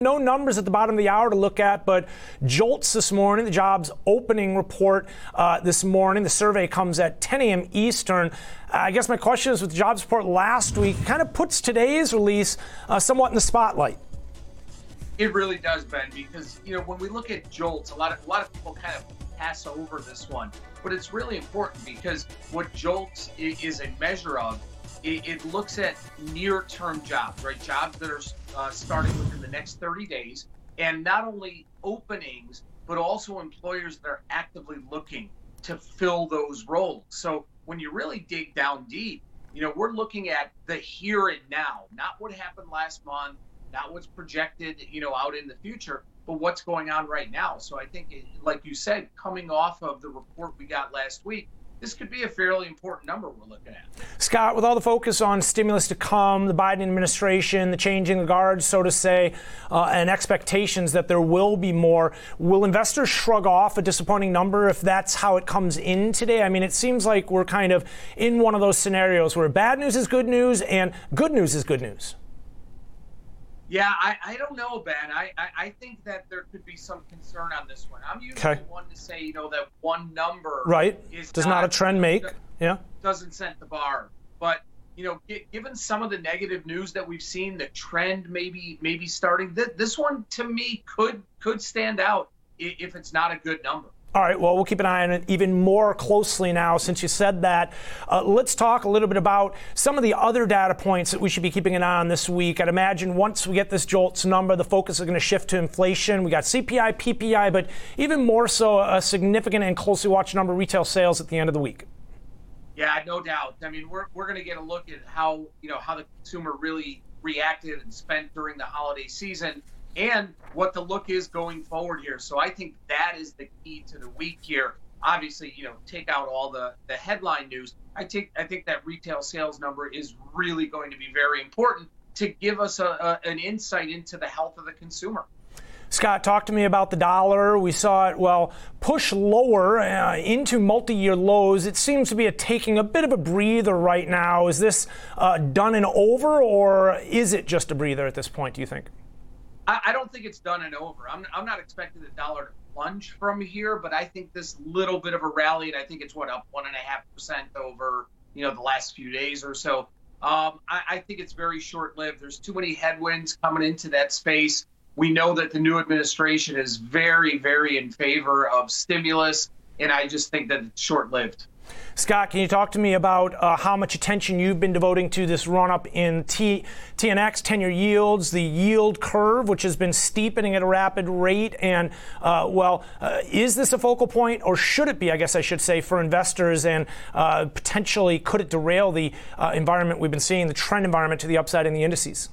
No numbers at the bottom of the hour to look at, but JOLTS this morning, the jobs opening report uh, this morning. The survey comes at 10 a.m. Eastern. I guess my question is with the jobs report last week, kind of puts today's release uh, somewhat in the spotlight. It really does, Ben, because you know when we look at JOLTS, a lot of a lot of people kind of pass over this one, but it's really important because what JOLTS is a measure of it, it looks at near-term jobs, right? Jobs that are uh, starting within the next 30 days, and not only openings, but also employers that are actively looking to fill those roles. So when you really dig down deep, you know, we're looking at the here and now, not what happened last month, not what's projected, you know, out in the future, but what's going on right now. So I think, like you said, coming off of the report we got last week, this could be a fairly important number we're looking at. Scott, with all the focus on stimulus to come, the Biden administration, the changing the guards, so to say, uh, and expectations that there will be more, will investors shrug off a disappointing number if that's how it comes in today? I mean, it seems like we're kind of in one of those scenarios where bad news is good news and good news is good news. Yeah, I, I don't know, Ben. I, I, I, think that there could be some concern on this one. I'm usually okay. one to say, you know, that one number right does not, not a trend make. Yeah, doesn't set the bar. But you know, given some of the negative news that we've seen, the trend maybe maybe starting. Th- this one to me could could stand out if it's not a good number. All right, well, we'll keep an eye on it even more closely now since you said that. Uh, let's talk a little bit about some of the other data points that we should be keeping an eye on this week. I'd imagine once we get this JOLTS number, the focus is going to shift to inflation. We got CPI, PPI, but even more so, a significant and closely watched number of retail sales at the end of the week. Yeah, no doubt. I mean, we're, we're going to get a look at how, you know, how the consumer really reacted and spent during the holiday season and what the look is going forward here. So I think that is the key to the week here. Obviously, you know, take out all the the headline news. I think I think that retail sales number is really going to be very important to give us a, a an insight into the health of the consumer. Scott, talk to me about the dollar. We saw it, well, push lower uh, into multi year lows. It seems to be a, taking a bit of a breather right now. Is this uh, done and over, or is it just a breather at this point, do you think? I, I don't think it's done and over. I'm, I'm not expecting the dollar to plunge from here, but I think this little bit of a rally, and I think it's what up one and a half percent over you know the last few days or so. Um, I, I think it's very short lived. There's too many headwinds coming into that space. We know that the new administration is very, very in favor of stimulus, and I just think that it's short lived. Scott, can you talk to me about uh, how much attention you've been devoting to this run up in T- TNX, 10 year yields, the yield curve, which has been steepening at a rapid rate? And, uh, well, uh, is this a focal point, or should it be, I guess I should say, for investors? And uh, potentially, could it derail the uh, environment we've been seeing, the trend environment to the upside in the indices?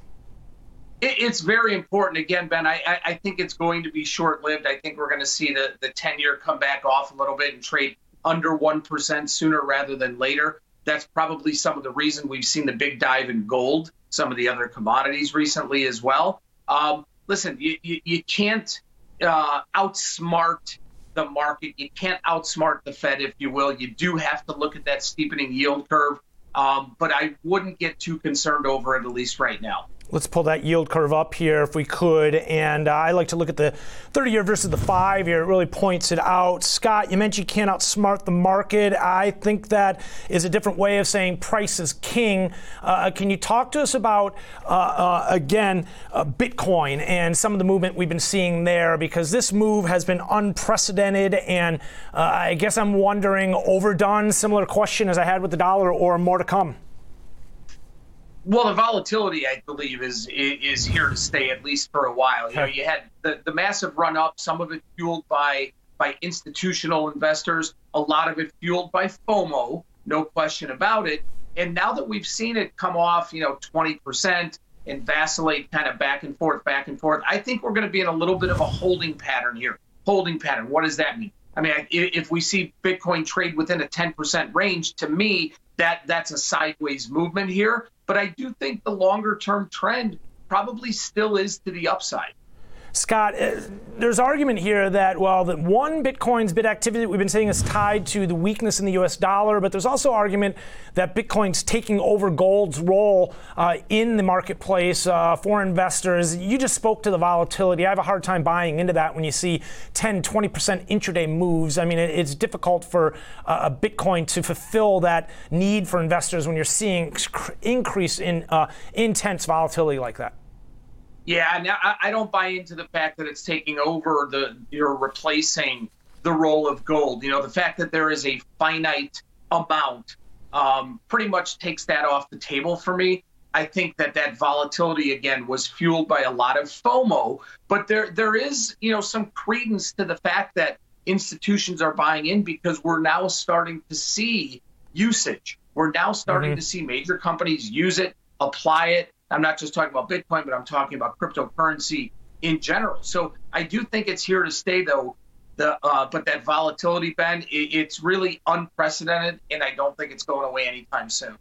It's very important. Again, Ben, I, I think it's going to be short lived. I think we're going to see the, the 10 year come back off a little bit and trade under 1% sooner rather than later. That's probably some of the reason we've seen the big dive in gold, some of the other commodities recently as well. Um, listen, you, you, you can't uh, outsmart the market. You can't outsmart the Fed, if you will. You do have to look at that steepening yield curve. Um, but I wouldn't get too concerned over it, at least right now. Let's pull that yield curve up here if we could. And uh, I like to look at the 30 year versus the five year. It really points it out. Scott, you mentioned you can't outsmart the market. I think that is a different way of saying price is king. Uh, can you talk to us about, uh, uh again, uh, Bitcoin and some of the movement we've been seeing there? Because this move has been unprecedented. And uh, I guess I'm wondering, overdone, similar question as I had with the dollar, or more to come? Well, the volatility, I believe, is is here to stay at least for a while. You know, you had the, the massive run up, some of it fueled by by institutional investors, a lot of it fueled by FOMO, no question about it. And now that we've seen it come off, you know, 20% and vacillate kind of back and forth, back and forth, I think we're going to be in a little bit of a holding pattern here. Holding pattern. What does that mean? I mean, if we see Bitcoin trade within a 10% range, to me, that that's a sideways movement here. But I do think the longer term trend probably still is to the upside. Scott, uh, there's argument here that, well, that one, Bitcoin's bid activity that we've been seeing is tied to the weakness in the US dollar, but there's also argument that Bitcoin's taking over gold's role uh, in the marketplace uh, for investors. You just spoke to the volatility. I have a hard time buying into that when you see 10, 20% intraday moves. I mean, it's difficult for a Bitcoin to fulfill that need for investors when you're seeing increase in uh, intense volatility like that. Yeah, now I don't buy into the fact that it's taking over the you're replacing the role of gold. You know, the fact that there is a finite amount um, pretty much takes that off the table for me. I think that that volatility again was fueled by a lot of FOMO, but there there is you know some credence to the fact that institutions are buying in because we're now starting to see usage. We're now starting mm-hmm. to see major companies use it, apply it, I'm not just talking about Bitcoin, but I'm talking about cryptocurrency in general. So I do think it's here to stay, though. The uh, but that volatility, Ben, it, it's really unprecedented, and I don't think it's going away anytime soon.